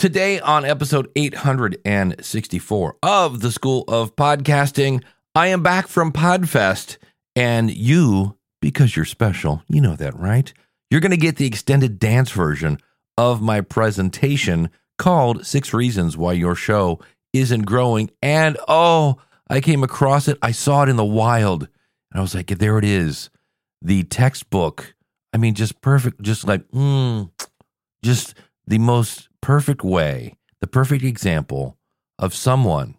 Today, on episode 864 of the School of Podcasting, I am back from Podfest, and you, because you're special, you know that, right? You're going to get the extended dance version of my presentation called Six Reasons Why Your Show Isn't Growing. And oh, I came across it. I saw it in the wild, and I was like, there it is. The textbook. I mean, just perfect, just like, mm, just the most perfect way, the perfect example of someone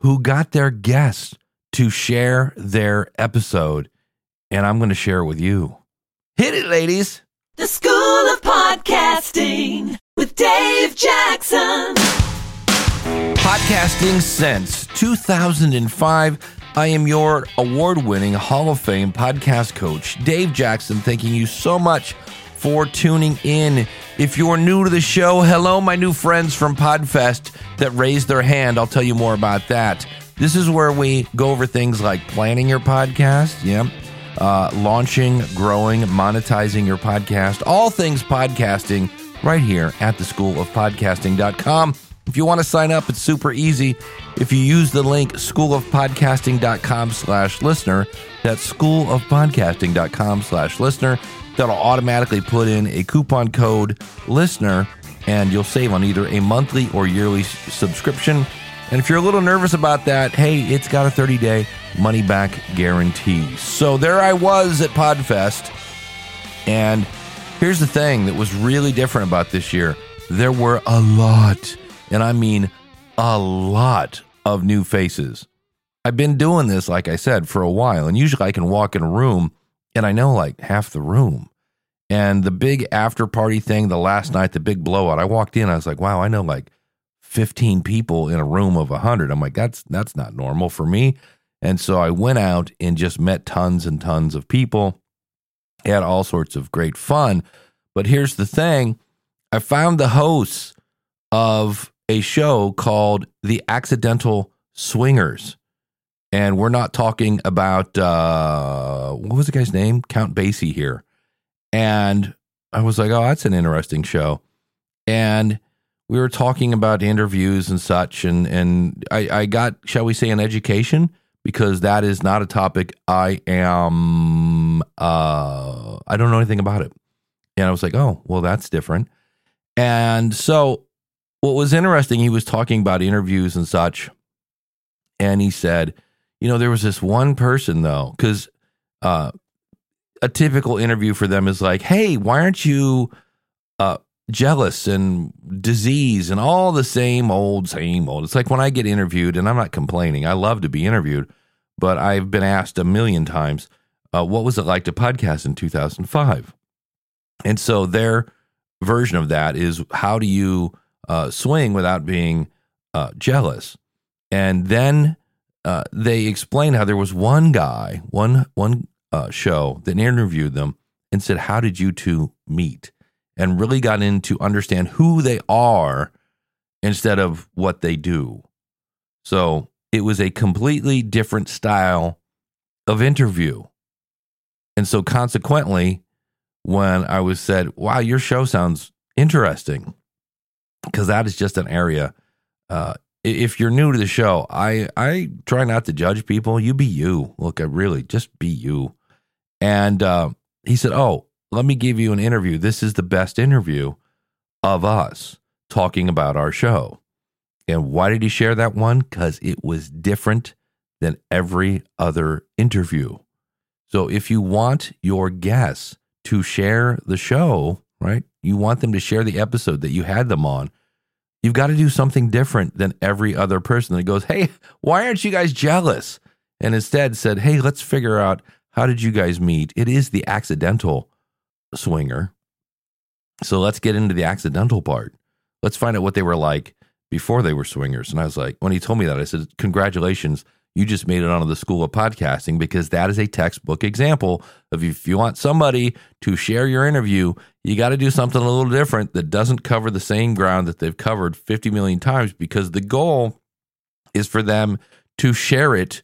who got their guests to share their episode. And I'm going to share it with you. Hit it, ladies. The School of Podcasting with Dave Jackson. Podcasting since 2005. I am your award winning Hall of Fame podcast coach, Dave Jackson. Thanking you so much for tuning in. If you're new to the show, hello, my new friends from Podfest that raised their hand. I'll tell you more about that. This is where we go over things like planning your podcast, yeah, uh, launching, growing, monetizing your podcast, all things podcasting right here at the school of podcasting.com. If you want to sign up, it's super easy. If you use the link schoolofpodcasting.com slash listener, that's schoolofpodcasting.com slash listener that'll automatically put in a coupon code listener and you'll save on either a monthly or yearly subscription. And if you're a little nervous about that, hey, it's got a 30 day money back guarantee. So there I was at Podfest. And here's the thing that was really different about this year there were a lot, and I mean a lot of new faces. I've been doing this, like I said, for a while, and usually I can walk in a room and I know like half the room. And the big after party thing, the last night, the big blowout, I walked in, I was like, wow, I know like 15 people in a room of 100. I'm like, that's that's not normal for me. And so I went out and just met tons and tons of people, had all sorts of great fun. But here's the thing I found the hosts of a show called The Accidental Swingers. And we're not talking about, uh, what was the guy's name? Count Basie here. And I was like, oh, that's an interesting show. And we were talking about interviews and such. And, and I, I got, shall we say, an education because that is not a topic I am, uh, I don't know anything about it. And I was like, oh, well, that's different. And so what was interesting, he was talking about interviews and such. And he said, you know, there was this one person though, because uh, a typical interview for them is like, hey, why aren't you uh, jealous and disease and all the same old, same old? It's like when I get interviewed, and I'm not complaining, I love to be interviewed, but I've been asked a million times, uh, what was it like to podcast in 2005? And so their version of that is how do you uh, swing without being uh, jealous? And then uh, they explained how there was one guy, one one uh, show that interviewed them and said, "How did you two meet?" and really got into understand who they are instead of what they do. So it was a completely different style of interview, and so consequently, when I was said, "Wow, your show sounds interesting," because that is just an area. Uh, if you're new to the show, I I try not to judge people. You be you. Look, I really just be you. And uh, he said, "Oh, let me give you an interview. This is the best interview of us talking about our show." And why did he share that one? Because it was different than every other interview. So if you want your guests to share the show, right? You want them to share the episode that you had them on You've got to do something different than every other person that goes, Hey, why aren't you guys jealous? And instead said, Hey, let's figure out how did you guys meet? It is the accidental swinger. So let's get into the accidental part. Let's find out what they were like before they were swingers. And I was like, when he told me that, I said, Congratulations you just made it onto the school of podcasting because that is a textbook example of if you want somebody to share your interview, you got to do something a little different that doesn't cover the same ground that they've covered 50 million times because the goal is for them to share it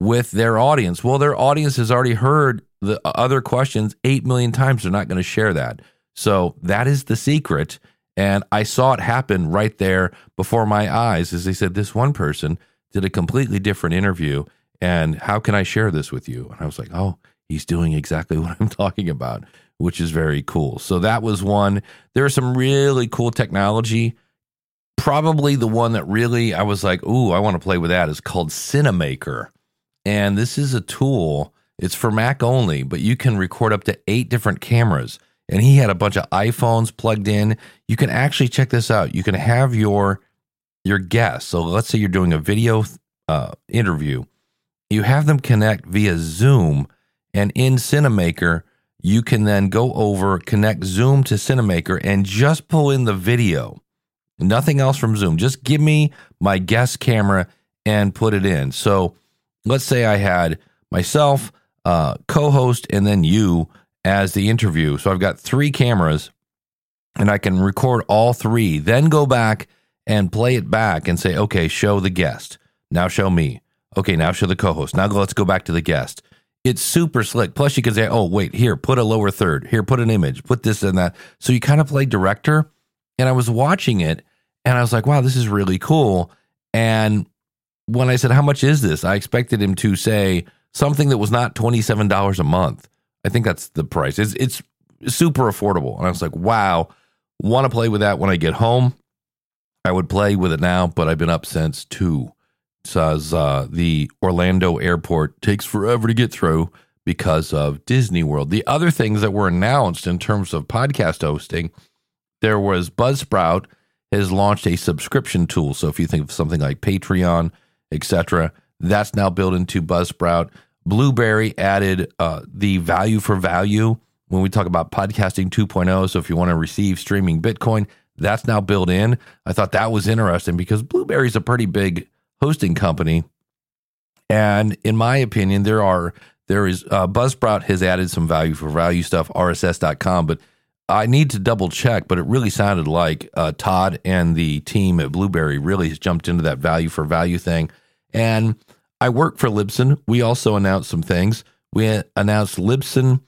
with their audience. Well, their audience has already heard the other questions 8 million times. They're not going to share that. So that is the secret. And I saw it happen right there before my eyes as they said, This one person did a completely different interview. And how can I share this with you? And I was like, Oh, he's doing exactly what I'm talking about, which is very cool. So that was one. There There's some really cool technology. Probably the one that really I was like, Ooh, I want to play with that is called Cinemaker. And this is a tool, it's for Mac only, but you can record up to eight different cameras and he had a bunch of iPhones plugged in. You can actually check this out. You can have your your guests. So let's say you're doing a video uh, interview, you have them connect via Zoom, and in Cinemaker, you can then go over, connect Zoom to Cinemaker, and just pull in the video. Nothing else from Zoom. Just give me my guest camera and put it in. So let's say I had myself, uh, co host, and then you as the interview. So I've got three cameras and I can record all three, then go back and play it back and say, okay, show the guest. Now show me. Okay, now show the co host. Now let's go back to the guest. It's super slick. Plus, you can say, oh, wait, here, put a lower third. Here, put an image, put this and that. So you kind of play director. And I was watching it and I was like, wow, this is really cool. And when I said, how much is this? I expected him to say something that was not $27 a month. I think that's the price. It's it's super affordable. And I was like, wow, want to play with that when I get home. I would play with it now, but I've been up since two. Says uh, the Orlando airport takes forever to get through because of Disney World. The other things that were announced in terms of podcast hosting, there was Buzzsprout has launched a subscription tool. So if you think of something like Patreon, etc., that's now built into Buzzsprout. Blubrry added uh, the value for value when we talk about podcasting 2.0. So if you want to receive streaming Bitcoin, that's now built in. I thought that was interesting because Blubrry's a pretty big hosting company. And in my opinion, there are there is uh, Buzzsprout has added some value for value stuff, RSS.com, but I need to double check. But it really sounded like uh, Todd and the team at Blubrry really has jumped into that value for value thing. And I work for Libsyn. We also announced some things. We announced Libsyn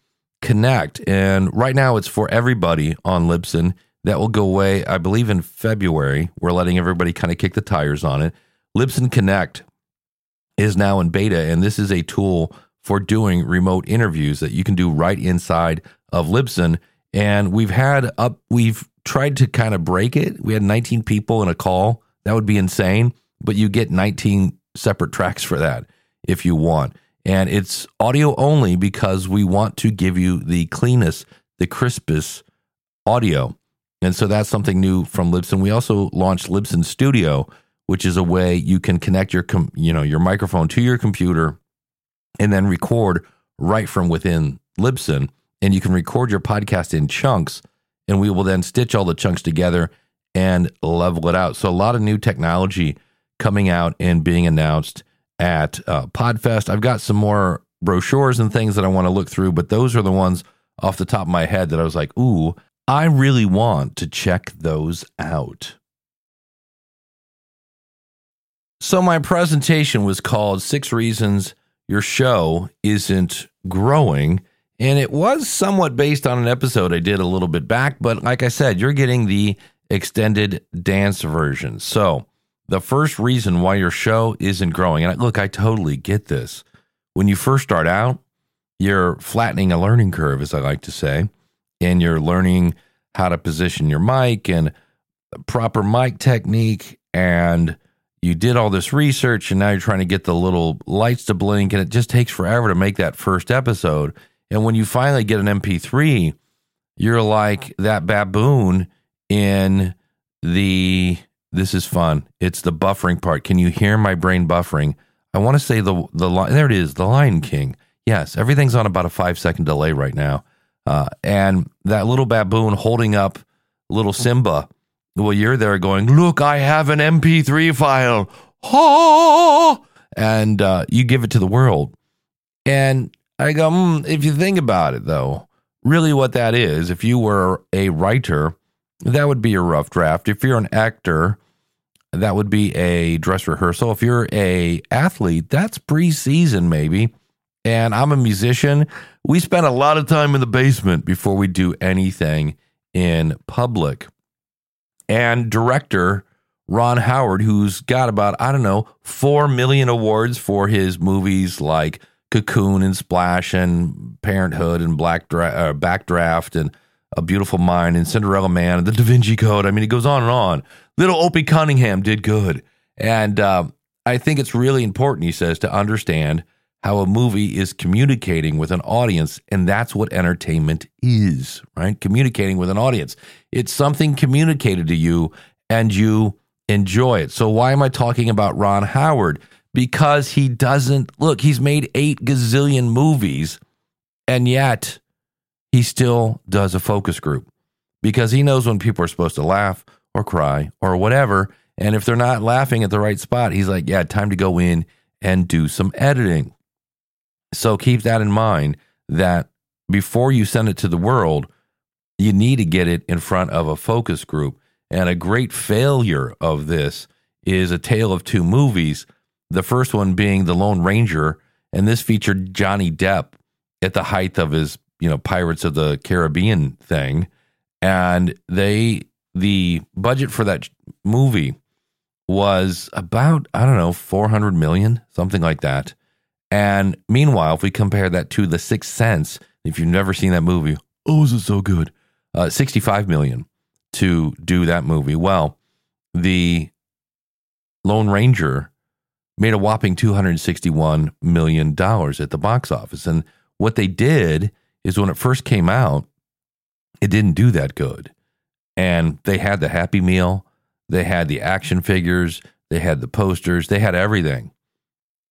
Connect, and right now it's for everybody on Libsyn. That will go away, I believe, in February. We're letting everybody kind of kick the tires on it. Libsyn Connect is now in beta, and this is a tool for doing remote interviews that you can do right inside of Libsyn. And we've had up, we've tried to kind of break it. We had 19 people in a call. That would be insane, but you get 19 separate tracks for that if you want. And it's audio only because we want to give you the cleanest, the crispest audio. And so that's something new from Libsyn. We also launched Libsyn Studio, which is a way you can connect your com- you know your microphone to your computer and then record right from within Libsyn and you can record your podcast in chunks and we will then stitch all the chunks together and level it out. So a lot of new technology coming out and being announced at uh, Podfest. I've got some more brochures and things that I want to look through, but those are the ones off the top of my head that I was like, ooh, I really want to check those out. So, my presentation was called Six Reasons Your Show Isn't Growing. And it was somewhat based on an episode I did a little bit back, but like I said, you're getting the extended dance version. So, the first reason why your show isn't growing. And look, I totally get this. When you first start out, you're flattening a learning curve, as I like to say, and you're learning how to position your mic and proper mic technique. And you did all this research, and now you're trying to get the little lights to blink, and it just takes forever to make that first episode. And when you finally get an MP3, you're like that baboon in the this is fun. It's the buffering part. Can you hear my brain buffering? I want to say the the line. There it is. The Lion King. Yes, everything's on about a five second delay right now. Uh, and that little baboon holding up little Simba. Well, you're there going, look, I have an MP3 file. Ha! And uh, you give it to the world. And I go, mm, if you think about it, though, really what that is, if you were a writer that would be a rough draft. If you're an actor, that would be a dress rehearsal. If you're a athlete, that's preseason maybe. And I'm a musician. We spend a lot of time in the basement before we do anything in public. and director Ron Howard, who's got about, I don't know, 4 million awards for his movies like Cocoon and Splash and Parenthood and Black Dra- uh, Backdraft and A Beautiful Mind and Cinderella Man and The Da Vinci Code. I mean, it goes on and on. Little Opie Cunningham did good. And uh, I think it's really important, he says, to understand how a movie is communicating with an audience. And that's what entertainment is, right? Communicating with an audience. It's something communicated to you and you enjoy it. So, why am I talking about Ron Howard? Because he doesn't look, he's made eight gazillion movies, and yet he still does a focus group because he knows when people are supposed to laugh or cry or whatever. And if they're not laughing at the right spot, he's like, yeah, time to go in and do some editing. So keep that in mind that before you send it to the world, you need to get it in front of a focus group. And a great failure of this is a tale of two movies. The first one being The Lone Ranger, and this featured Johnny Depp at the height of his, you know, Pirates of the Caribbean thing. And they the budget for that movie was about, I don't know, 400 million, something like that. And meanwhile, if we compare that to The Sixth Sense, if you've never seen that movie, oh, is it so good? Uh, 65 million to do that movie. Well, the Lone Ranger made a whopping $261 million at the box office. And what they did is when it first came out, it didn't do that good. And they had the Happy Meal, they had the action figures, they had the posters, they had everything.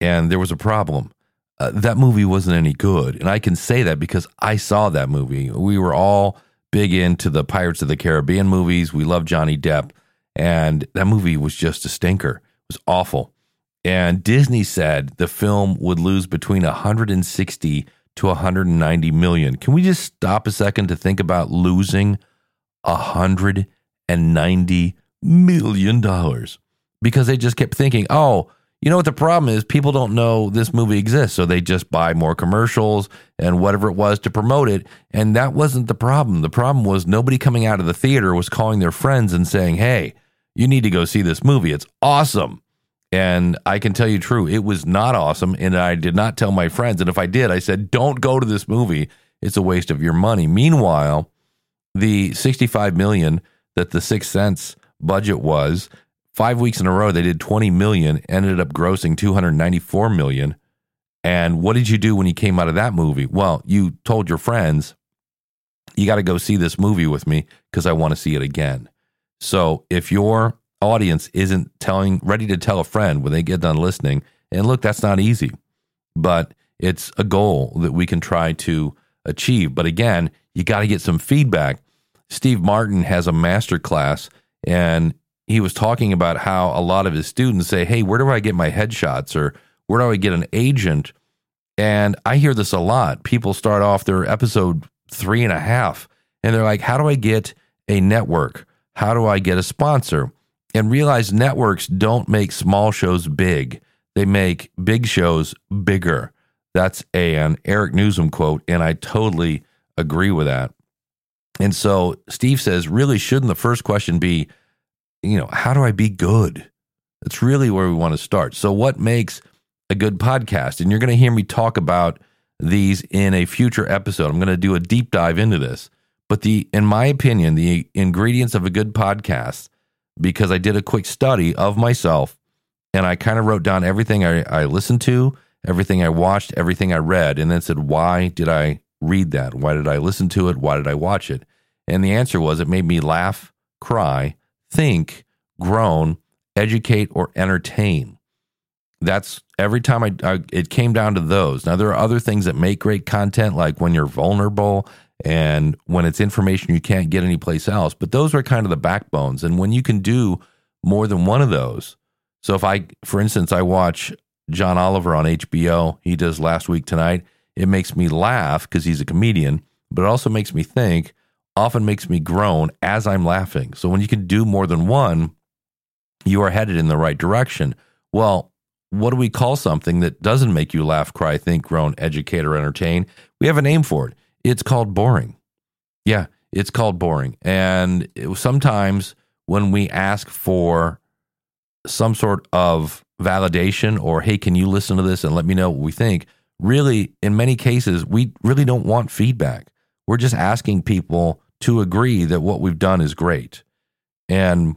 And there was a problem. Uh, that movie wasn't any good. And I can say that because I saw that movie. We were all big into the Pirates of the Caribbean movies. We love Johnny Depp. And that movie was just a stinker. It was awful. And Disney said the film would lose between 160 to 190 million. Can we just stop a second to think about losing 190 million dollars? Because they just kept thinking, "Oh, you know what the problem is? People don't know this movie exists, so they just buy more commercials and whatever it was to promote it. And that wasn't the problem. The problem was nobody coming out of the theater was calling their friends and saying, Hey, you need to go see this movie. It's awesome. And I can tell you true, it was not awesome. And I did not tell my friends. And if I did, I said, Don't go to this movie. It's a waste of your money. Meanwhile, the 65 million that the Sixth Sense budget was Five weeks in a row, they did 20 million, ended up grossing 294 million. And what did you do when you came out of that movie? Well, you told your friends, you got to go see this movie with me because I want to see it again. So if your audience isn't telling, ready to tell a friend when they get done listening, and look, that's not easy, but it's a goal that we can try to achieve. But again, you got to get some feedback. Steve Martin has a master class, and he was talking about how a lot of his students say, Hey, where do I get my headshots? Or where do I get an agent? And I hear this a lot. People start off their episode three and a half and they're like, How do I get a network? How do I get a sponsor? And realize networks don't make small shows big, they make big shows bigger. That's an Eric Nuzum quote. And I totally agree with that. And so Steve says, really, shouldn't the first question be, you know, how do I be good? That's really where we want to start. So, what makes a good podcast? And you're going to hear me talk about these in a future episode. I'm going to do a deep dive into this. But the, in my opinion, the ingredients of a good podcast, because I did a quick study of myself and I kind of wrote down everything I, I listened to, everything I watched, everything I read, and then said, why did I read that? Why did I listen to it? Why did I watch it? And the answer was it made me laugh, cry, think, groan, educate, or entertain. That's every time I, I, it came down to those. Now there are other things that make great content, like when you're vulnerable and when it's information you can't get anyplace else. But those are kind of the backbones. And when you can do more than one of those, so if I, for instance, I watch John Oliver on HBO, he does last week tonight. It makes me laugh because he's a comedian, but it also makes me think often makes me groan as I'm laughing. So when you can do more than one, you are headed in the right direction. Well, what do we call something that doesn't make you laugh, cry, think, groan, educate, or entertain? We have a name for it. It's called boring. Yeah, it's called boring. And it, sometimes when we ask for some sort of validation or, hey, can you listen to this and let me know what we think? Really, in many cases, we really don't want feedback. We're just asking people to agree that what we've done is great. And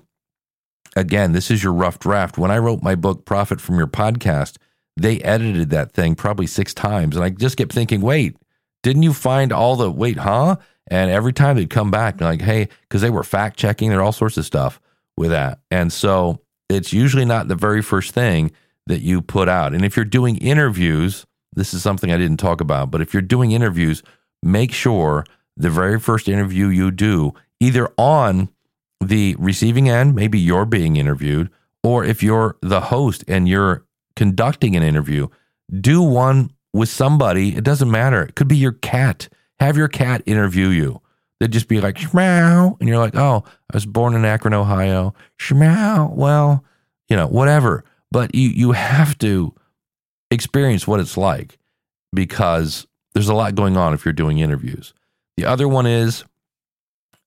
again, this is your rough draft. When I wrote my book, Profit from Your Podcast, they edited that thing probably six times. And I just kept thinking, wait, didn't you find all the, wait, huh? And every time they'd come back, like, hey, because they were fact checking, there all sorts of stuff with that. And so it's usually not the very first thing that you put out. And if you're doing interviews, this is something I didn't talk about, but if you're doing interviews, make sure the very first interview you do, either on the receiving end, maybe you're being interviewed, or if you're the host and you're conducting an interview, do one with somebody. It doesn't matter. It could be your cat. Have your cat interview you. They'd just be like, Shmeow. And you're like, oh, I was born in Akron, Ohio. Shmeow. Well, you know, whatever. But you, you have to experience what it's like because there's a lot going on if you're doing interviews. The other one is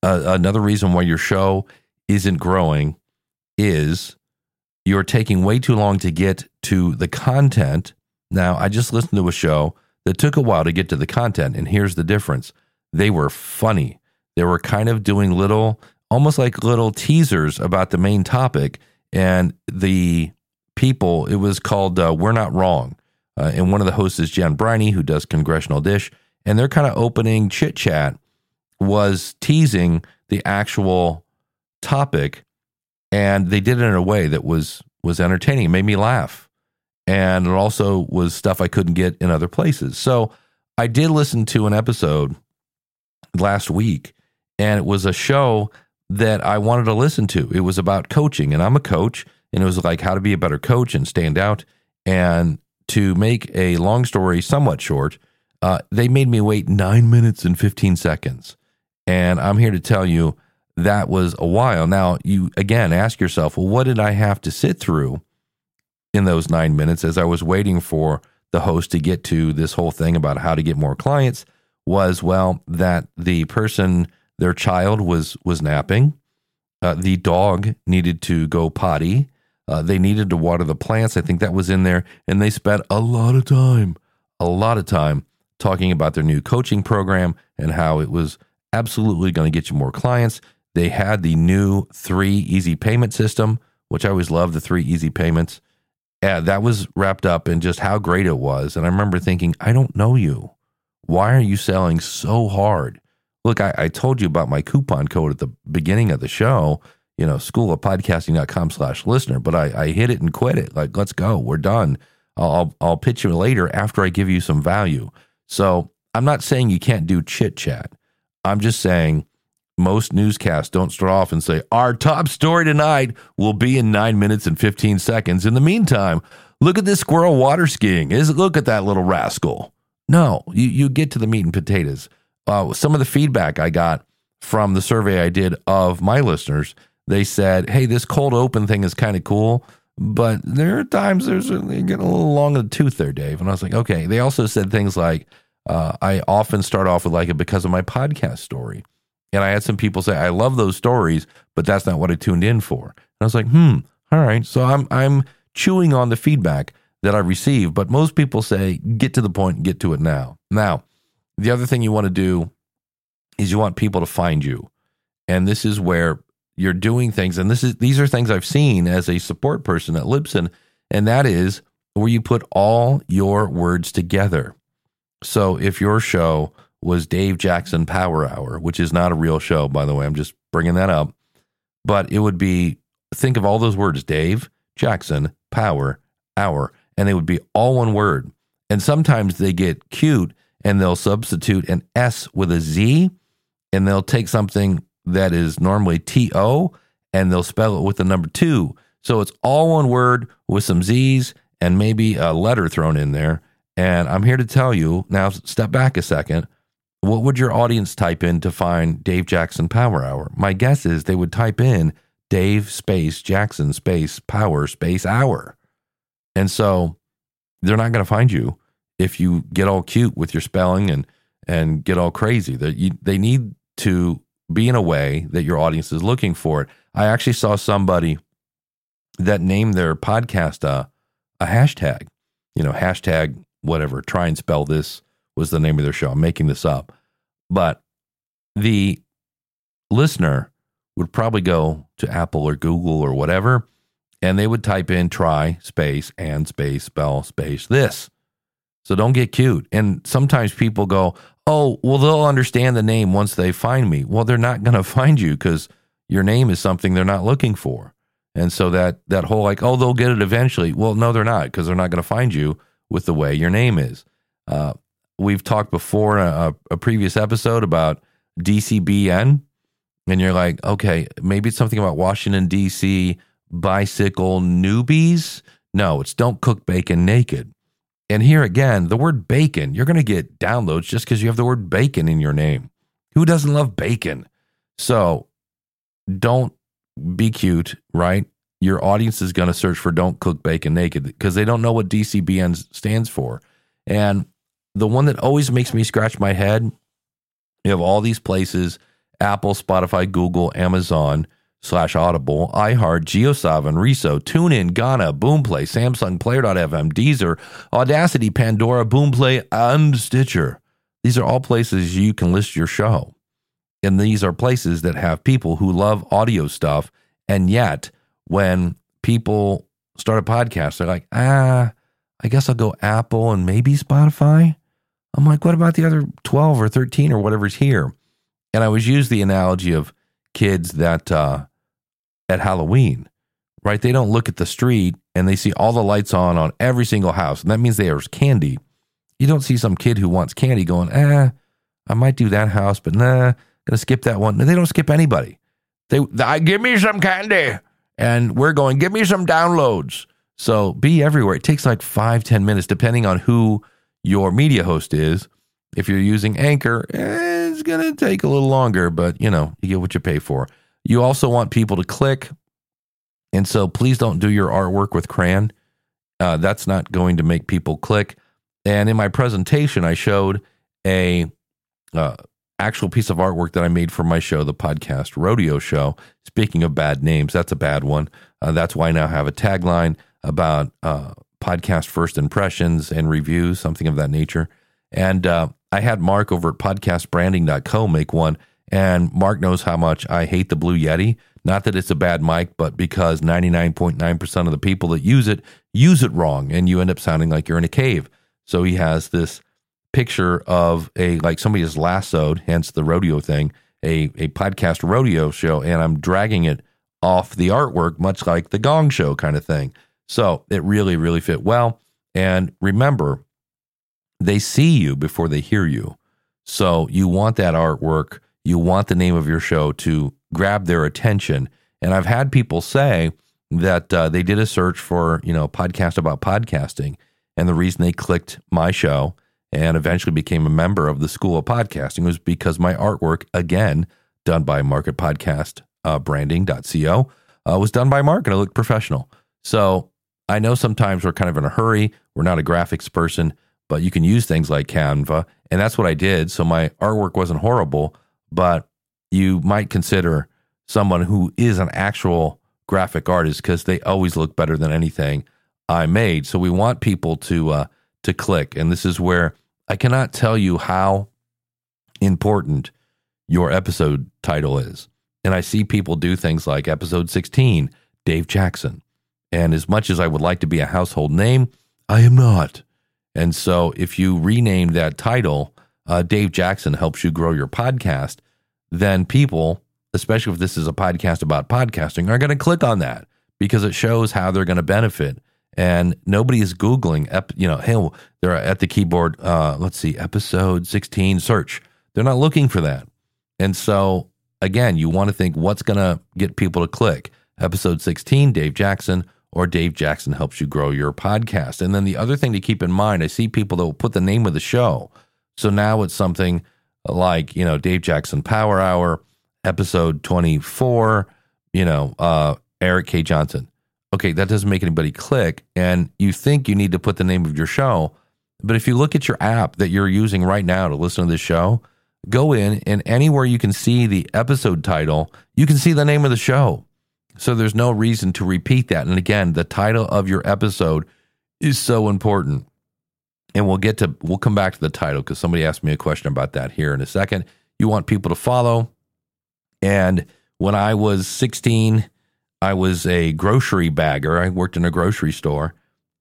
uh, another reason why your show isn't growing is you're taking way too long to get to the content. Now, I just listened to a show that took a while to get to the content, and here's the difference they were funny. They were kind of doing little, almost like little teasers about the main topic, and the people, it was called uh, We're Not Wrong. Uh, and one of the hosts is Jen Briney, who does Congressional Dish. And their kind of opening chit chat was teasing the actual topic and they did it in a way that was was entertaining, it made me laugh. And it also was stuff I couldn't get in other places. So I did listen to an episode last week and it was a show that I wanted to listen to. It was about coaching and I'm a coach and it was like how to be a better coach and stand out and to make a long story somewhat short, uh, they made me wait nine minutes and 15 seconds. And I'm here to tell you that was a while. Now, you again ask yourself, well, what did I have to sit through in those nine minutes as I was waiting for the host to get to this whole thing about how to get more clients? Was well that the person, their child was was napping, uh, the dog needed to go potty, uh, they needed to water the plants. I think that was in there, and they spent a lot of time, a lot of time talking about their new coaching program and how it was absolutely going to get you more clients. They had the new three easy payment system, which I always love the three easy payments. Yeah, that was wrapped up in just how great it was. And I remember thinking, I don't know you. Why are you selling so hard? Look, I, I told you about my coupon code at the beginning of the show, you know, school of podcasting.com slash listener, but I, I hit it and quit it. Like, let's go. We're done. I'll, I'll, pitch you later after I give you some value. So I'm not saying you can't do chit chat. I'm just saying most newscasts don't start off and say, Our top story tonight will be in nine minutes and 15 seconds. In the meantime, look at this squirrel water skiing. Is Look at that little rascal. No, you, you get to the meat and potatoes. Uh, some of the feedback I got from the survey I did of my listeners, they said, Hey, this cold open thing is kind of cool. But there are times there's a, getting a little long in the tooth there, Dave. And I was like, okay. They also said things like, uh, I often start off with like it because of my podcast story. And I had some people say, I love those stories, but that's not what I tuned in for. And I was like, hmm, all right. So I'm I'm chewing on the feedback that I receive, but most people say, get to the point, get to it now. Now, the other thing you want to do is you want people to find you. And this is where you're doing things, and this is these are things I've seen as a support person at Libsyn, and that is where you put all your words together. So if your show was Dave Jackson Power Hour, which is not a real show, by the way, I'm just bringing that up, but it would be think of all those words Dave Jackson Power Hour, and they would be all one word. And sometimes they get cute and they'll substitute an S with a Z and they'll take something that is normally T O and they'll spell it with the number two. So it's all one word with some Z's and maybe a letter thrown in there. And I'm here to tell you now, step back a second. What would your audience type in to find Dave Jackson Power Hour? My guess is they would type in Dave space Jackson space power space hour. And so they're not going to find you if you get all cute with your spelling and and get all crazy. That you they need to be in a way that your audience is looking for it. I actually saw somebody that named their podcast uh, a hashtag, you know, hashtag whatever, try and spell this was the name of their show. I'm making this up. But the listener would probably go to Apple or Google or whatever, and they would type in try space and space spell space this. So don't get cute. And sometimes people go, oh, well, they'll understand the name once they find me. Well, they're not going to find you because your name is something they're not looking for. And so that that whole like, oh, they'll get it eventually. Well, no, they're not because they're not going to find you with the way your name is. Uh, we've talked before in a, a previous episode about DCBN, and you're like, okay, maybe it's something about Washington D.C. bicycle newbies. No, it's don't cook bacon naked. And here again, the word bacon, you're going to get downloads just because you have the word bacon in your name. Who doesn't love bacon? So don't be cute, right? Your audience is going to search for don't cook bacon naked because they don't know what DCBN stands for. And the one that always makes me scratch my head, you have all these places Apple, Spotify, Google, Amazon slash Audible, iHeart, JioSaavn, Reso, TuneIn, Gaana, Boomplay, Samsung, Player.fm, Deezer, Audacy, Pandora, Boomplay, and Stitcher. These are all places you can list your show. And these are places that have people who love audio stuff. And yet, when people start a podcast, they're like, ah, I guess I'll go Apple and maybe Spotify. I'm like, what about the other 12 or 13 or whatever's here? And I always use the analogy of kids that uh, at Halloween, right? They don't look at the street and they see all the lights on on every single house. And that means there's candy. You don't see some kid who wants candy going, eh, I might do that house, but nah, gonna skip that one. They don't skip anybody. They, they give me some candy, and we're going. Give me some downloads. So be everywhere. It takes like five ten minutes, depending on who your media host is. If you're using Anchor, eh, it's gonna take a little longer, but you know you get what you pay for. You also want people to click, and so please don't do your artwork with crayon. Uh, that's not going to make people click. And in my presentation, I showed a uh, actual piece of artwork that I made for my show, the podcast Rodeo Show. Speaking of bad names, that's a bad one. Uh, that's why I now have a tagline about uh, podcast first impressions and reviews, something of that nature. And uh, I had Mark over at podcastbranding.co make one. And Mark knows how much I hate the Blue Yeti. Not that it's a bad mic, but because 99.9% of the people that use it use it wrong and you end up sounding like you're in a cave. So he has this picture of a like somebody is lassoed, hence the rodeo thing, a a podcast rodeo show, and I'm dragging it off the artwork, much like the Gong Show kind of thing. So it really, really fit well. And remember, they see you before they hear you. So you want that artwork, you want the name of your show to grab their attention. And I've had people say that uh, they did a search for, you know, podcast about podcasting. And the reason they clicked my show and eventually became a member of the School of Podcasting was because my artwork, again, done by Market Podcast uh, Branding.co, uh, was done by Mark and it looked professional. So I know sometimes we're kind of in a hurry. We're not a graphics person, but you can use things like Canva. And that's what I did. So my artwork wasn't horrible, but you might consider someone who is an actual graphic artist because they always look better than anything I made. So we want people to uh, to click, and this is where I cannot tell you how important your episode title is. And I see people do things like episode 16, Dave Jackson. And as much as I would like to be a household name, I am not. And so if you rename that title, uh, Dave Jackson helps you grow your podcast, then people, especially if this is a podcast about podcasting, are going to click on that because it shows how they're going to benefit. And nobody is Googling, you know, hey, they're at the keyboard. Uh, let's see, episode 16, search. They're not looking for that. And so, again, you want to think what's going to get people to click. Episode 16, Dave Jackson, or Dave Jackson helps you grow your podcast. And then the other thing to keep in mind, I see people that will put the name of the show. So now it's something like, you know, Dave Jackson Power Hour, episode 24, you know, uh, Eric K. Johnson. Okay, that doesn't make anybody click. And you think you need to put the name of your show. But if you look at your app that you're using right now to listen to this show, go in and anywhere you can see the episode title, you can see the name of the show. So there's no reason to repeat that. And again, the title of your episode is so important. And we'll get to we'll come back to the title because somebody asked me a question about that here in a second. You want people to follow. And when I was 16, I was a grocery bagger. I worked in a grocery store.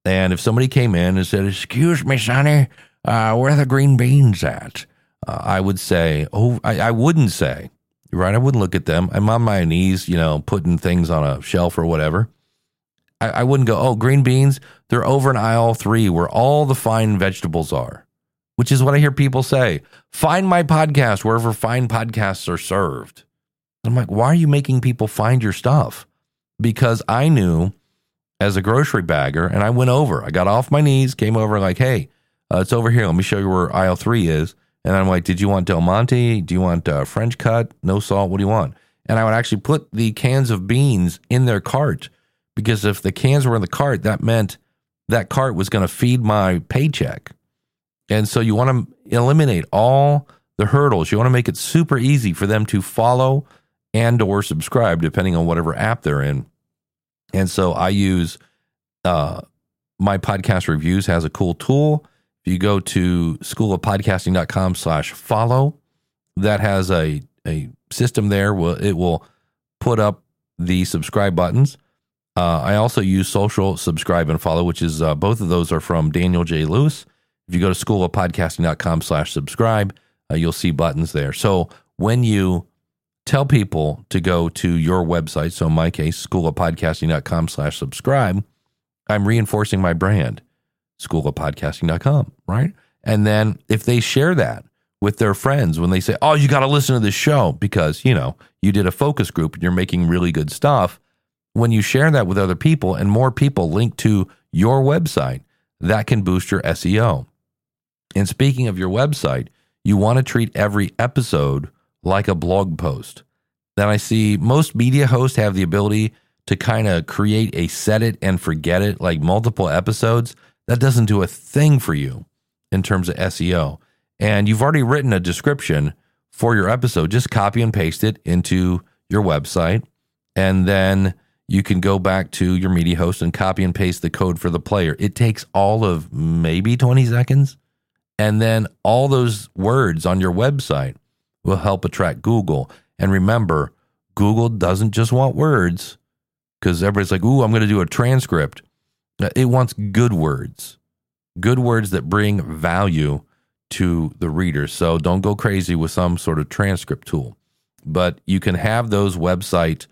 And if somebody came in and said, Excuse me, Sonny, uh, where are the green beans at? Uh, I would say, Oh, I, I wouldn't say, right? I wouldn't look at them. I'm on my knees, you know, putting things on a shelf or whatever. I, I wouldn't go, Oh, green beans, they're over in aisle three where all the fine vegetables are, which is what I hear people say. Find my podcast wherever fine podcasts are served. I'm like, why are you making people find your stuff? Because I knew as a grocery bagger, and I went over. I got off my knees, came over, like, hey, uh, it's over here. Let me show you where aisle three is. And I'm like, did you want Del Monte? Do you want uh, French cut? No salt? What do you want? And I would actually put the cans of beans in their cart because if the cans were in the cart, that meant that cart was going to feed my paycheck. And so you want to eliminate all the hurdles. You want to make it super easy for them to follow and or subscribe depending on whatever app they're in. And so I use uh, my podcast reviews has a cool tool. If you go to schoolofpodcasting.com slash follow, that has a, a system there. It will put up the subscribe buttons. Uh, I also use social subscribe and follow, which is uh, both of those are from Daniel J. Lewis. If you go to schoolofpodcasting.com slash subscribe, uh, you'll see buttons there. So when you tell people to go to your website. So in my case, schoolofpodcasting.com slash subscribe. I'm reinforcing my brand, schoolofpodcasting.com, right? And then if they share that with their friends when they say, oh, you got to listen to this show because, you know, you did a focus group and you're making really good stuff. When you share that with other people and more people link to your website, that can boost your SEO. And speaking of your website, you want to treat every episode like a blog post. Then I see most media hosts have the ability to kind of create a set it and forget it, like multiple episodes. That doesn't do a thing for you in terms of SEO. And you've already written a description for your episode. Just copy and paste it into your website. And then you can go back to your media host and copy and paste the code for the player. It takes all of maybe 20 seconds. And then all those words on your website will help attract Google. And remember, Google doesn't just want words because everybody's like, ooh, I'm going to do a transcript. Uh, it wants good words, good words that bring value to the reader. So don't go crazy with some sort of transcript tool. But you can have those website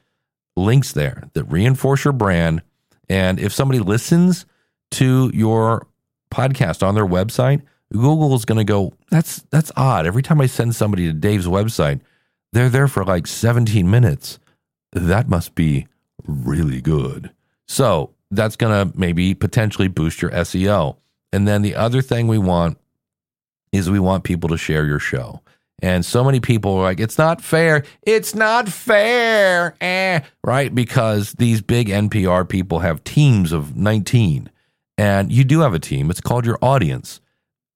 links there that reinforce your brand. And if somebody listens to your podcast on their website, Google is going to go, that's that's odd. Every time I send somebody to Dave's website, they're there for like 17 minutes. That must be really good. So that's going to maybe potentially boost your SEO. And then the other thing we want is we want people to share your show. And so many people are like, it's not fair. It's not fair. Eh, right? Because these big NPR people have teams of 19. And you do have a team. It's called your audience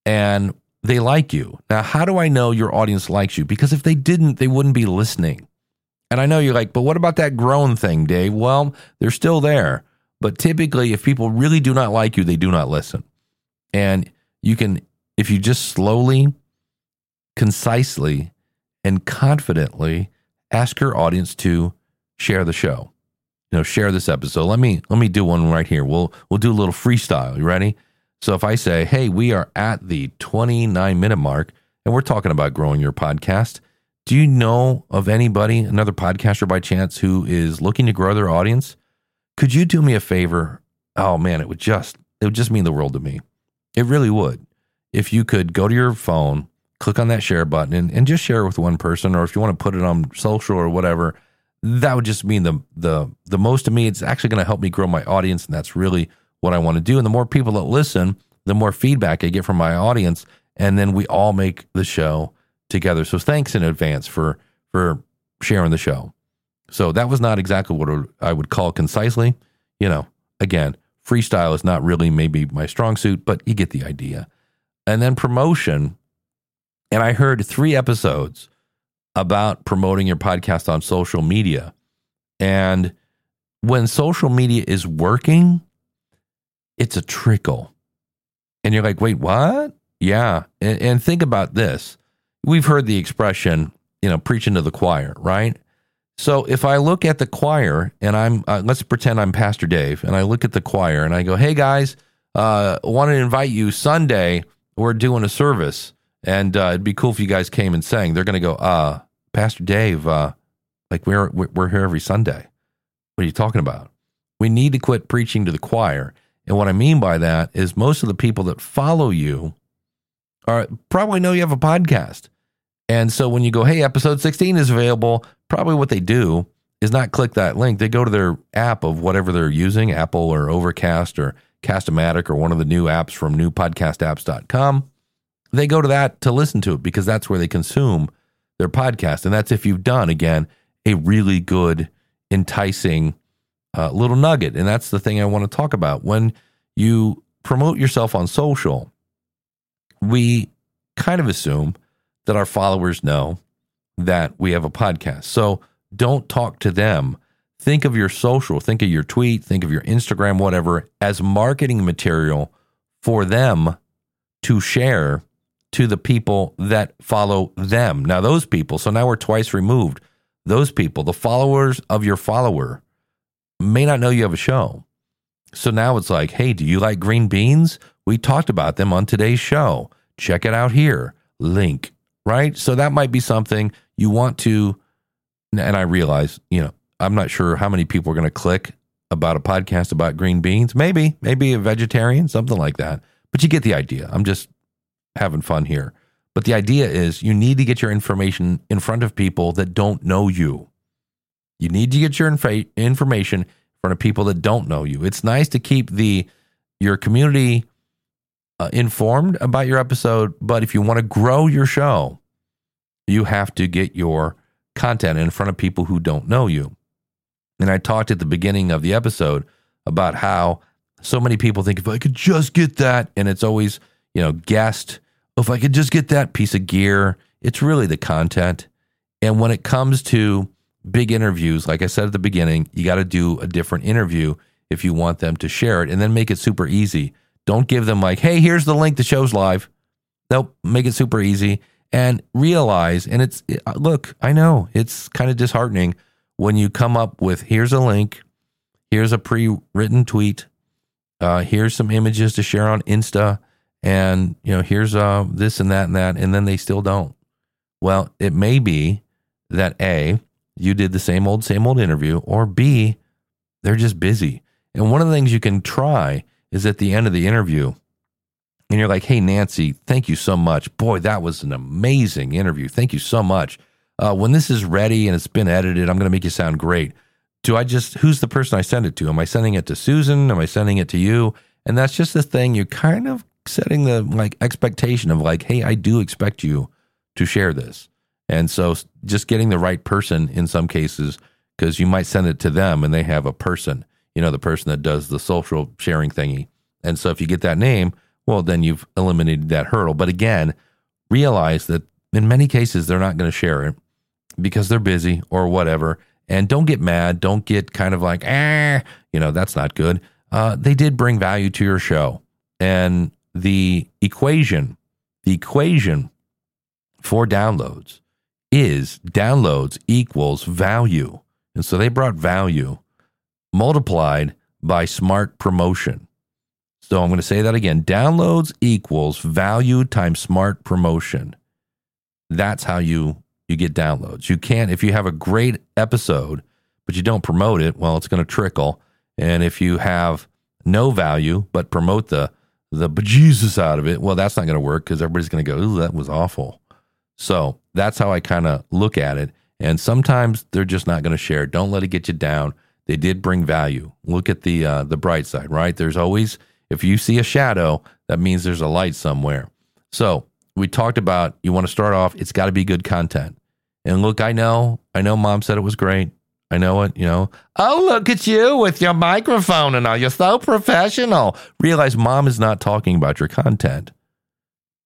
and they like you. Now, how do I know your audience likes you? Because if they didn't, they wouldn't be listening. And I know you're like, but what about that groan thing, Dave? Well, they're still there. But typically, if people really do not like you, they do not listen. And you can, if you just slowly, concisely, and confidently ask your audience to share the show, you know, share this episode. Let me let me do one right here. We'll we'll do a little freestyle. You ready? So if I say, hey, we are at the 29 minute mark and we're talking about growing your podcast, do you know of anybody, another podcaster by chance, who is looking to grow their audience? Could you do me a favor? Oh man, it would just it would just mean the world to me. It really would. If you could go to your phone, click on that share button and, and just share it with one person, or if you want to put it on social or whatever, that would just mean the the the most to me. It's actually going to help me grow my audience, and that's really what I want to do. And the more people that listen, the more feedback I get from my audience. And then we all make the show together. So thanks in advance for for sharing the show. So that was not exactly what I would call concisely. You know, again, freestyle is not really maybe my strong suit, but you get the idea. And then promotion. And I heard three episodes about promoting your podcast on social media. And when social media is working, it's a trickle. And you're like, wait, what? Yeah. And, and think about this. We've heard the expression, you know, preaching to the choir, right? So if I look at the choir and I'm, uh, let's pretend I'm Pastor Dave, and I look at the choir and I go, hey guys, uh, want to invite you Sunday. We're doing a service, and uh, it'd be cool if you guys came and sang. They're going to go, uh, Pastor Dave, uh, like we're we're here every Sunday. What are you talking about? We need to quit preaching to the choir. And what I mean by that is most of the people that follow you are probably know you have a podcast. And so when you go, hey, episode 16 is available, probably what they do is not click that link. They go to their app of whatever they're using, Apple or Overcast or Castamatic or one of the new apps from newpodcastapps.com. They go to that to listen to it because that's where they consume their podcast. And that's if you've done, again, a really good, enticing uh, little nugget. And that's the thing I want to talk about. When you promote yourself on social, we kind of assume that our followers know that we have a podcast. So don't talk to them. Think of your social, think of your tweet, think of your Instagram, whatever, as marketing material for them to share to the people that follow them. Now, those people, so now we're twice removed. Those people, the followers of your follower, may not know you have a show. So now it's like, hey, do you like green beans? We talked about them on today's show. Check it out here. Link, right? So that might be something you want to. And I realize, you know, I'm not sure how many people are going to click about a podcast about green beans. Maybe, maybe a vegetarian, something like that. But you get the idea. I'm just having fun here. But the idea is you need to get your information in front of people that don't know you. You need to get your inf- information in front of people that don't know you. It's nice to keep the your community uh, informed about your episode, but if you want to grow your show, you have to get your content in front of people who don't know you. And I talked at the beginning of the episode about how so many people think if I could just get that, and it's always, you know, guest, if I could just get that piece of gear, it's really the content. And when it comes to big interviews, like I said at the beginning, you got to do a different interview if you want them to share it and then make it super easy. Don't give them like, hey, here's the link, the show's live. Nope, make it super easy and realize, and it's, look, I know it's kind of disheartening when you come up with here's a link, here's a pre written tweet, uh, here's some images to share on Insta, and, you know, here's uh, this and that and that, and then they still don't. Well, it may be that A, you did the same old, same old interview, or B, they're just busy. And one of the things you can try is at the end of the interview, and you're like, hey, Nancy, thank you so much. Boy, that was an amazing interview. Thank you so much. Uh, when this is ready and it's been edited, I'm going to make you sound great. Do I just, who's the person I send it to? Am I sending it to Susan? Am I sending it to you? And that's just the thing. You're kind of setting the like expectation of like, hey, I do expect you to share this. And so just getting the right person in some cases, because you might send it to them and they have a person, you know, the person that does the social sharing thingy. And so if you get that name, well, then you've eliminated that hurdle. But again, realize that in many cases, they're not going to share it because they're busy or whatever. And don't get mad. Don't get kind of like, ah, you know, that's not good. Uh, they did bring value to your show. And the equation, the equation for downloads is downloads equals value. And so they brought value multiplied by smart promotion. So I'm going to say that again. Downloads equals value times smart promotion. That's how you you get downloads. You can't if you have a great episode but you don't promote it, well it's going to trickle. And if you have no value but promote the the bejesus out of it, well that's not going to work cuz everybody's going to go, "Ooh, that was awful." So, that's how I kind of look at it. And sometimes they're just not going to share. Don't let it get you down. They did bring value. Look at the uh, the bright side, right? There's always if you see a shadow, that means there's a light somewhere. So we talked about you want to start off, it's got to be good content. And look, I know, I know mom said it was great. I know it, you know. Oh, look at you with your microphone and all. You're so professional. Realize mom is not talking about your content.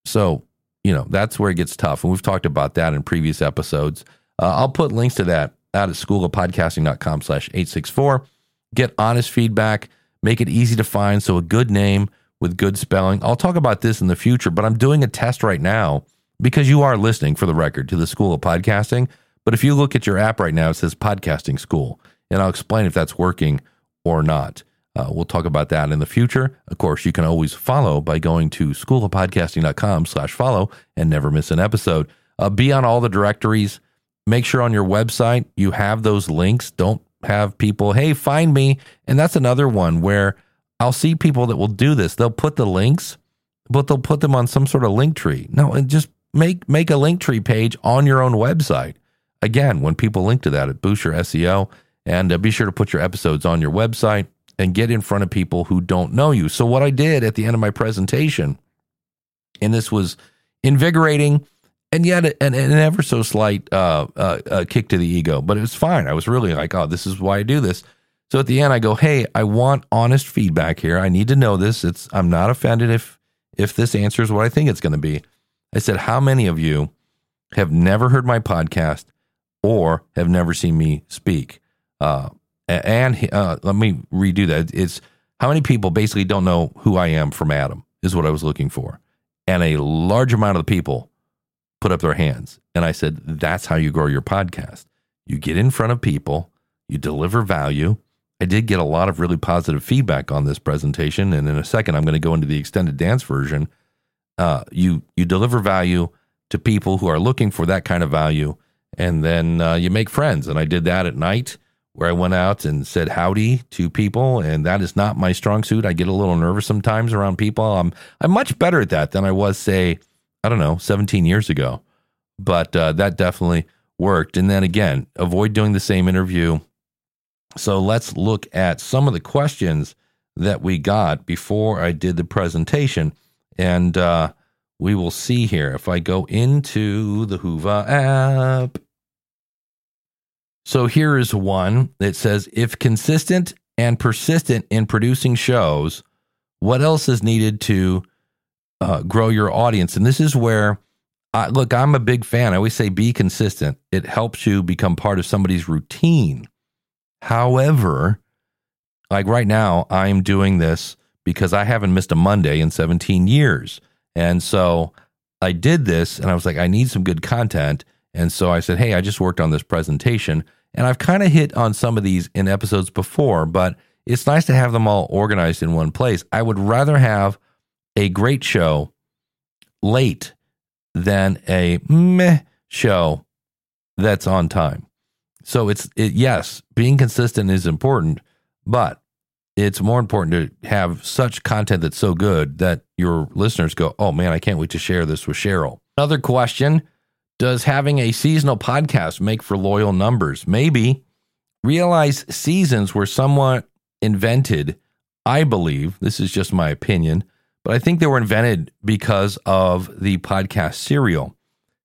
So, you know, that's where it gets tough. And we've talked about that in previous episodes. Uh, I'll put links to that out at schoolofpodcasting.com slash 864. get honest feedback, make it easy to find. So, a good name with good spelling. I'll talk about this in the future, but I'm doing a test right now because you are listening for the record to the School of Podcasting. But if you look at your app right now, it says Podcasting School, and I'll explain if that's working or not. Uh, we'll talk about that in the future. Of course, you can always follow by going to schoolofpodcasting.com slash follow and never miss an episode. Uh, be on all the directories. Make sure on your website you have those links. Don't have people, hey, find me. And that's another one where I'll see people that will do this. They'll put the links, but they'll put them on some sort of link tree. No, and just make make a link tree page on your own website. Again, when people link to that, it boosts your SEO. And uh, be sure to put your episodes on your website and get in front of people who don't know you. So, what I did at the end of my presentation, and this was invigorating and yet an, an ever so slight uh, uh, uh, kick to the ego, but it was fine. I was really like, oh, this is why I do this. So at the end, I go, hey, I want honest feedback here. I need to know this. It's I'm not offended if if this answers what I think it's going to be. I said, how many of you have never heard my podcast or have never seen me speak? Uh, and uh, let me redo that. It's how many people basically don't know who I am from Adam is what I was looking for, and a large amount of the people put up their hands. And I said, that's how you grow your podcast. You get in front of people, you deliver value. I did get a lot of really positive feedback on this presentation, and in a second, I'm going to go into the extended dance version. Uh, you you deliver value to people who are looking for that kind of value, and then uh, you make friends. And I did that at night, where I went out and said howdy to people, and that is not my strong suit. I get a little nervous sometimes around people. I'm I'm much better at that than I was, say, I don't know, 17 years ago. But uh, that definitely worked. And then again, avoid doing the same interview. So let's look at some of the questions that we got before I did the presentation. And uh, we will see here if I go into the Whova app. So here is one that says if consistent and persistent in producing shows, what else is needed to uh, grow your audience. And this is where, I, look, I'm a big fan. I always say be consistent. It helps you become part of somebody's routine. However, like right now, I'm doing this because I haven't missed a Monday in 17 years. And so I did this and I was like, I need some good content. And so I said, Hey, I just worked on this presentation. And I've kind of hit on some of these in episodes before, but it's nice to have them all organized in one place. I would rather have a great show late than a meh show that's on time. So it's it, yes, being consistent is important, but it's more important to have such content that's so good that your listeners go, "Oh man, I can't wait to share this with Cheryl." Another question, does having a seasonal podcast make for loyal numbers? Maybe. Realize seasons were somewhat invented, I believe, this is just my opinion, but I think they were invented because of the podcast Serial.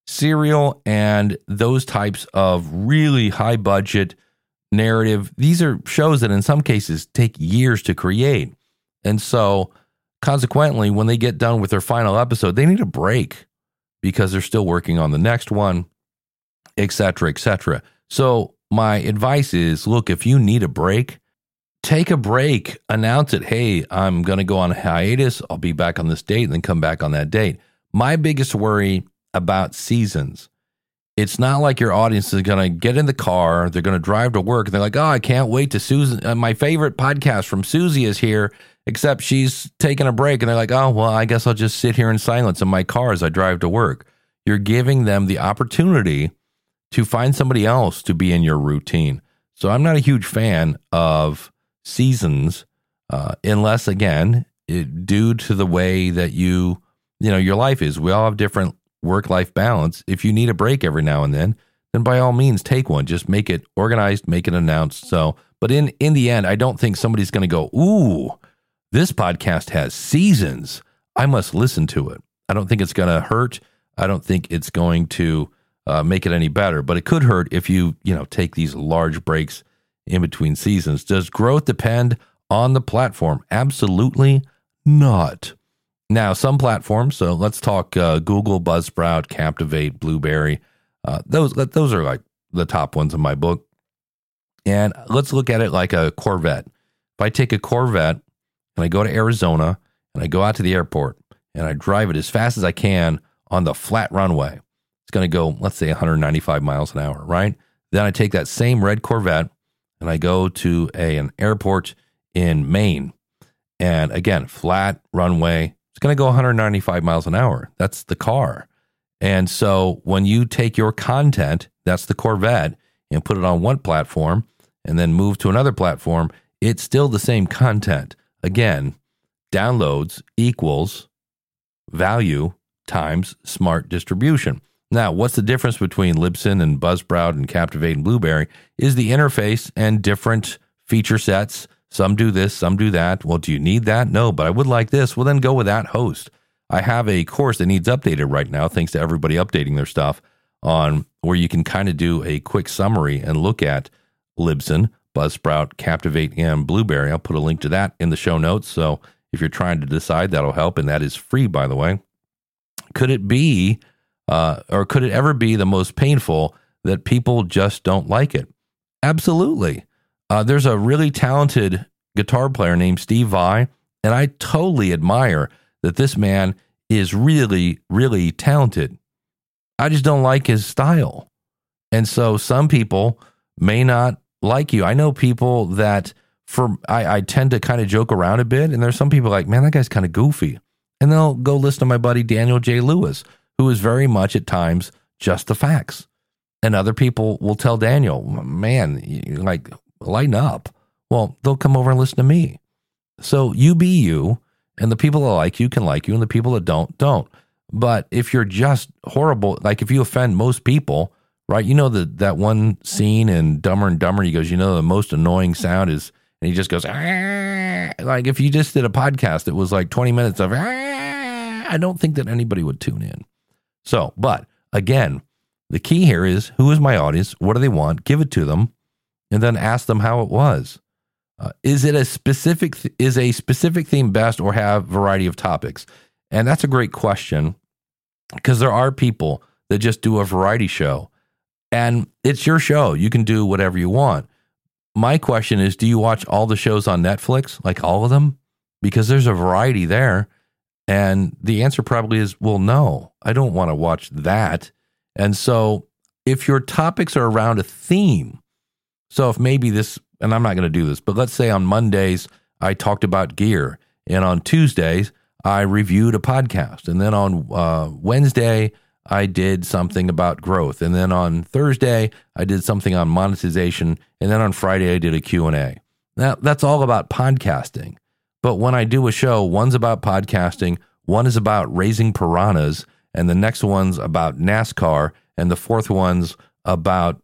Serial and those types of really high budget narrative, these are shows that in some cases take years to create. And so, consequently, when they get done with their final episode, they need a break because they're still working on the next one, et cetera, et cetera. So, my advice is look, if you need a break, take a break, announce it. Hey, I'm going to go on hiatus. I'll be back on this date and then come back on that date. My biggest worry about seasons, it's not like your audience is going to get in the car, they're going to drive to work, and they're like, oh, I can't wait to Susan. Uh, my favorite podcast from Susie is here, except she's taking a break. And they're like, oh, well, I guess I'll just sit here in silence in my car as I drive to work. You're giving them the opportunity to find somebody else to be in your routine. So I'm not a huge fan of seasons, uh, unless again, it, due to the way that you, you know, your life is. We all have different work life balance. If you need a break every now and then, then by all means take one. Just make it organized, make it announced. So, but in in the end, I don't think somebody's going to go, "Ooh, this podcast has seasons. I must listen to it." I don't think it's going to hurt. I don't think it's going to uh, make it any better, but it could hurt if you, you know, take these large breaks in between seasons. Does growth depend on the platform? Absolutely not. Now, some platforms, so let's talk uh, Google, Buzzsprout, Captivate, Blubrry. Uh, those those are like the top ones in my book. And let's look at it like a Corvette. If I take a Corvette and I go to Arizona and I go out to the airport and I drive it as fast as I can on the flat runway, it's going to go, let's say, 195 miles an hour, right? Then I take that same red Corvette and I go to a, an airport in Maine. And again, flat runway, it's going to go 195 miles an hour. That's the car. And so when you take your content, that's the Corvette, and put it on one platform and then move to another platform, it's still the same content. Again, downloads equals value times smart distribution. Now, what's the difference between Libsyn and Buzzsprout and Captivate and Blubrry is the interface and different feature sets. Some do this, some do that. Well, do you need that? No, but I would like this. Well, then go with that host. I have a course that needs updated right now, thanks to everybody updating their stuff on where you can kind of do a quick summary and look at Libsyn, Buzzsprout, Captivate, and Blubrry. I'll put a link to that in the show notes. So if you're trying to decide, that'll help. And that is free, by the way. Could it be, uh, or could it ever be the most painful that people just don't like it? Absolutely. Uh, there's a really talented guitar player named Steve Vai, and I totally admire that this man is really, really talented. I just don't like his style. And so some people may not like you. I know people that for I, I tend to kind of joke around a bit, and there's some people like, man, that guy's kind of goofy. And they'll go listen to my buddy Daniel J. Lewis, who is very much at times just the facts. And other people will tell Daniel, man, like lighten up. Well, they'll come over and listen to me. So you be you, and the people that like you can like you, and the people that don't, don't. But if you're just horrible, like if you offend most people, right? You know that that one scene in Dumber and Dumber, he goes, you know, the most annoying sound is, and he just goes, "Ah." like if you just did a podcast, it was like 20 minutes of, "Ah," I don't think that anybody would tune in. So, but again, the key here is who is my audience? What do they want? Give it to them, and then ask them how it was. Uh, is it a specific? Th- is a specific theme best, or have variety of topics? And that's a great question because there are people that just do a variety show and it's your show. You can do whatever you want. My question is do you watch all the shows on Netflix, like all of them? Because there's a variety there. And the answer probably is well, no, I don't want to watch that. And so if your topics are around a theme, so if maybe this, and I'm not going to do this, but let's say on Mondays, I talked about gear, and on Tuesdays, I reviewed a podcast. And then on uh, Wednesday, I did something about growth. And then on Thursday, I did something on monetization. And then on Friday, I did a Q&A. Now, that's all about podcasting. But when I do a show, one's about podcasting, one is about raising piranhas, and the next one's about NASCAR, and the fourth one's about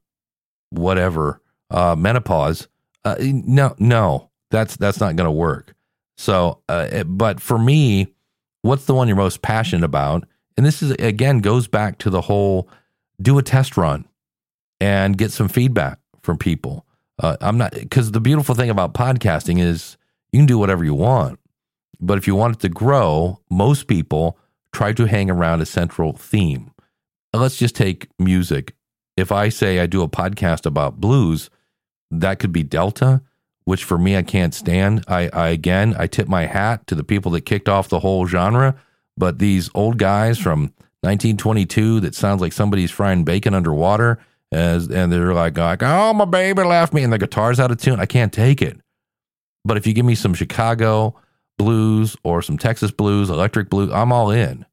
whatever, uh, menopause. Uh, no, no, that's that's not going to work. So, uh, it, but for me, what's the one you're most passionate about? And this is again goes back to the whole do a test run and get some feedback from people. Uh, I'm not because the beautiful thing about podcasting is you can do whatever you want, but if you want it to grow, most people try to hang around a central theme. Let's just take music. If I say I do a podcast about blues, that could be Delta, which for me I can't stand. I, I again I tip my hat to the people that kicked off the whole genre but these old guys from 1922 that sounds like somebody's frying bacon underwater, as and they're like, like, oh my baby left me, and the guitar's out of tune. I can't take it. But if you give me some Chicago blues or some Texas blues, electric blues, I'm all in.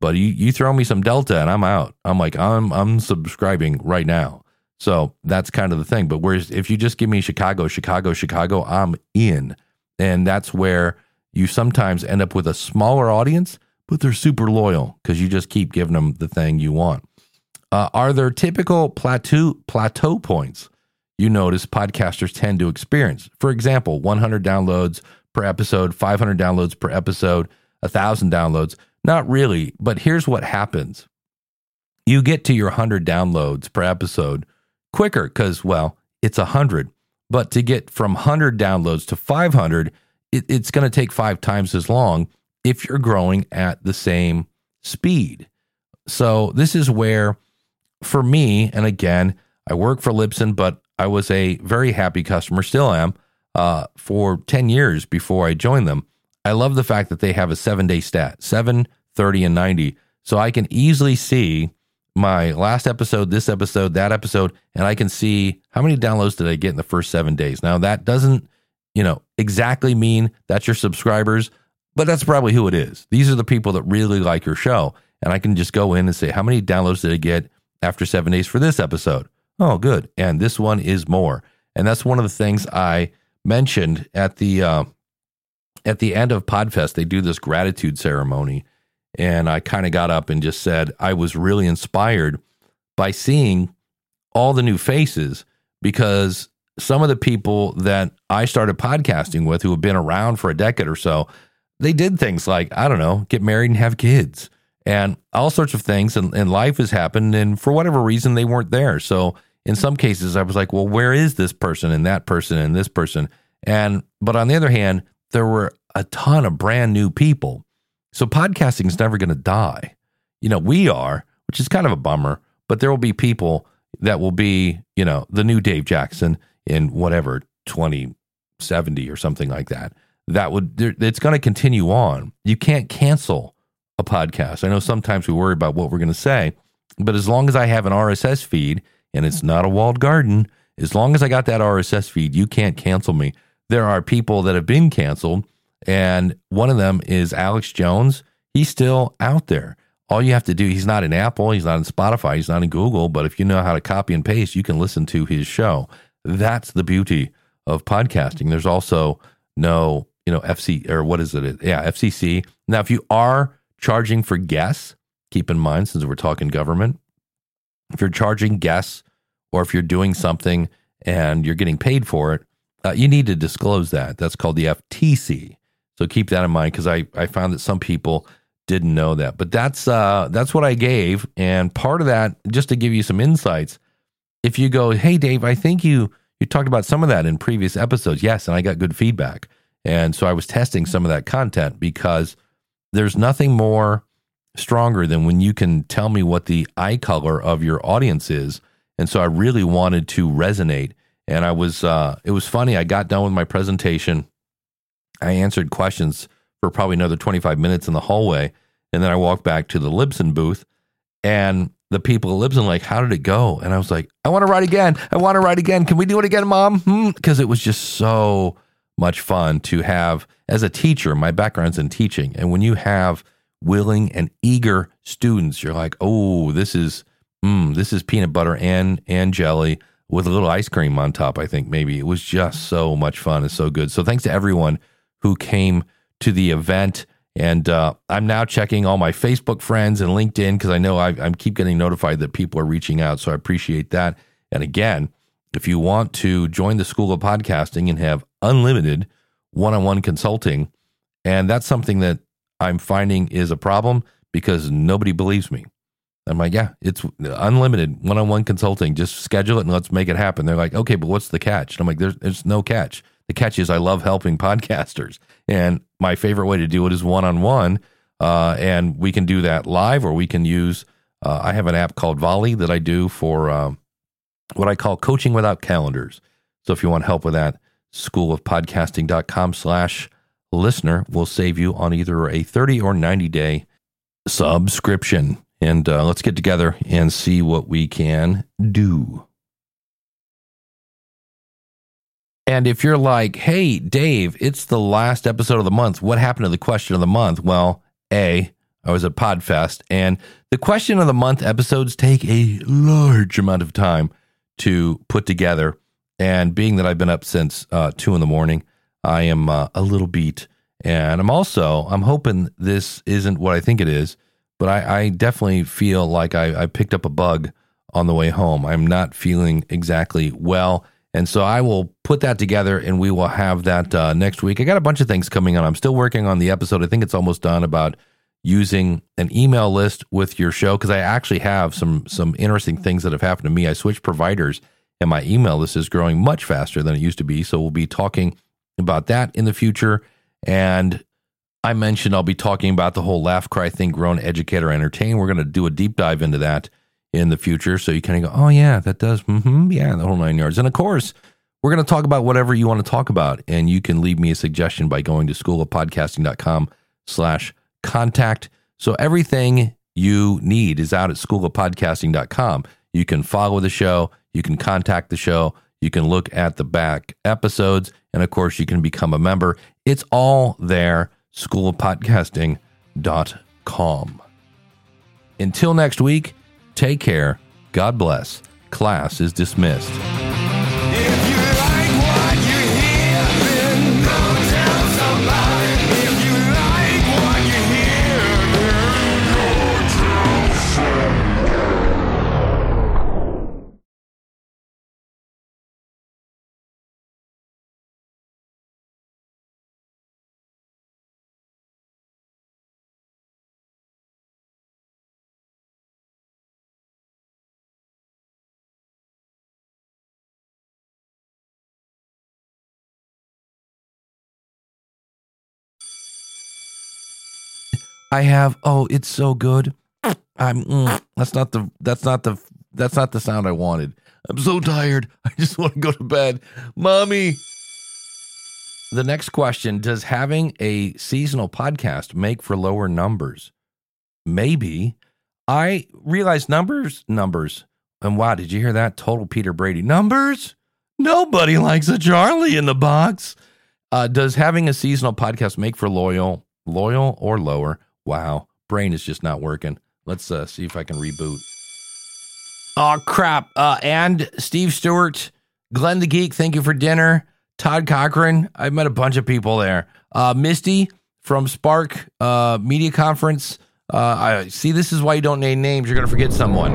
But you you throw me some Delta and I'm out. I'm like I'm I'm subscribing right now. So that's kind of the thing. But whereas if you just give me Chicago, Chicago, Chicago, I'm in. And that's where you sometimes end up with a smaller audience but they're super loyal because you just keep giving them the thing you want. Uh, are there typical plateau plateau points you notice podcasters tend to experience? For example, 100 downloads per episode, 500 downloads per episode, 1,000 downloads. Not really, but here's what happens. You get to your 100 downloads per episode quicker because, well, it's 100. But to get from 100 downloads to 500, it, it's going to take five times as long if you're growing at the same speed. So this is where, for me, and again, I work for Libsyn, but I was a very happy customer, still am. uh, for 10 years before I joined them. I love the fact that they have a seven day stat 7, 30, and 90. So I can easily see my last episode, this episode, that episode, and I can see how many downloads did I get in the first seven days. Now, that doesn't, you know, exactly mean that's your subscribers, but that's probably who it is. These are the people that really like your show. And I can just go in and say, how many downloads did I get after seven days for this episode? Oh, good. And this one is more. And that's one of the things I mentioned at the uh, at the end of Podfest. They do this gratitude ceremony, and I kind of got up and just said I was really inspired by seeing all the new faces because some of the people that I started podcasting with who have been around for a decade or so, they did things like, I don't know, get married and have kids and all sorts of things. And, and life has happened. And for whatever reason, they weren't there. So in some cases, I was like, well, where is this person and that person and this person? And, but on the other hand, there were a ton of brand new people. So podcasting is never going to die. You know, we are, which is kind of a bummer, but there will be people that will be, you know, the new Dave Jackson in whatever 2070 or something like that. That would, it's going to continue on. You can't cancel a podcast. I know sometimes we worry about what we're going to say, but as long as I have an RSS feed and it's not a walled garden, as long as I got that RSS feed, you can't cancel me. There are people that have been canceled, and one of them is Alex Jones. He's still out there. All you have to do, he's not in Apple, he's not in Spotify, he's not in Google, but if you know how to copy and paste, you can listen to his show. That's the beauty of podcasting. There's also no, you know, FC or what is it? Yeah, FCC. Now, if you are charging for guests, keep in mind, since we're talking government, if you're charging guests or if you're doing something and you're getting paid for it, uh, you need to disclose that. That's called the FTC. So keep that in mind because I, I found that some people didn't know that. But that's uh, that's what I gave, and part of that, just to give you some insights. If you go, hey Dave, I think you you talked about some of that in previous episodes. Yes, and I got good feedback, and so I was testing some of that content because there's nothing more stronger than when you can tell me what the eye color of your audience is. And so I really wanted to resonate. And I was, uh, it was funny. I got done with my presentation. I answered questions for probably another 25 minutes in the hallway. And then I walked back to the Libsyn booth and the people at Libsyn like, how did it go? And I was like, I want to ride again. I want to ride again. Can we do it again, mom? Because hmm? it was just so much fun to have as a teacher. My background's in teaching. And when you have willing and eager students, you're like, oh, this is, mm, this is peanut butter and, and jelly with a little ice cream on top. I think maybe it was just so much fun and so good. So thanks to everyone who came to the event. And uh, I'm now checking all my Facebook friends and LinkedIn because I know I, keep getting notified that people are reaching out. So I appreciate that. And again, if you want to join the School of Podcasting and have unlimited one on one consulting, and that's something that I'm finding is a problem because nobody believes me. I'm like, yeah, it's unlimited one on one consulting. Just schedule it and let's make it happen. They're like, okay, but what's the catch? And I'm like, there's, there's no catch. The catch is I love helping podcasters. And my favorite way to do it is one on one. And we can do that live or we can use, uh, I have an app called Volley that I do for um, what I call coaching without calendars. So if you want help with that, schoolofpodcasting.com slash listener will save you on either a 30 or 90 day subscription. And uh, let's get together and see what we can do. And if you're like, hey, Dave, it's the last episode of the month. What happened to the question of the month? Well, A, I was at PodFest, and the question of the month episodes take a large amount of time to put together. And being that I've been up since uh, two in the morning, I am uh, a little beat. And I'm also, I'm hoping this isn't what I think it is, but I, I definitely feel like I, I picked up a bug on the way home. I'm not feeling exactly well. And so I will put that together and we will have that uh, next week. I got a bunch of things coming on. I'm still working on the episode. I think it's almost done about using an email list with your show because I actually have some some interesting things that have happened to me. I switched providers and my email list is growing much faster than it used to be. So we'll be talking about that in the future. And I mentioned I'll be talking about the whole laugh, cry, think, groan, educator, entertain. We're going to do a deep dive into that in the future. So you kind of go, oh, yeah, that does, mm-hmm, yeah, the whole nine yards. And of course, we're going to talk about whatever you want to talk about. And you can leave me a suggestion by going to schoolofpodcasting.com slash contact. So everything you need is out at schoolofpodcasting.com. You can follow the show. You can contact the show. You can look at the back episodes. And of course, you can become a member. It's all there, schoolofpodcasting.com. Until next week, take care. God bless. Class is dismissed. I have. Oh, it's so good. I'm. mm, that's not the. That's not the. That's not the sound I wanted. I'm so tired. I just want to go to bed, mommy. The next question: Does having a seasonal podcast make for lower numbers? Maybe. I realize numbers. Numbers. And wow, did you hear that? Total Peter Brady numbers. Nobody likes a Charlie in the box. Uh, does having a seasonal podcast make for loyal, loyal or lower? Wow, brain is just not working. Let's uh, see if I can reboot. Oh crap! Uh, and Steve Stewart, Glenn the Geek, thank you for dinner. Todd Cochran, I met a bunch of people there. Uh, Misty from Spark uh, Media Conference. Uh, I see. This is why you don't name names. You're gonna forget someone.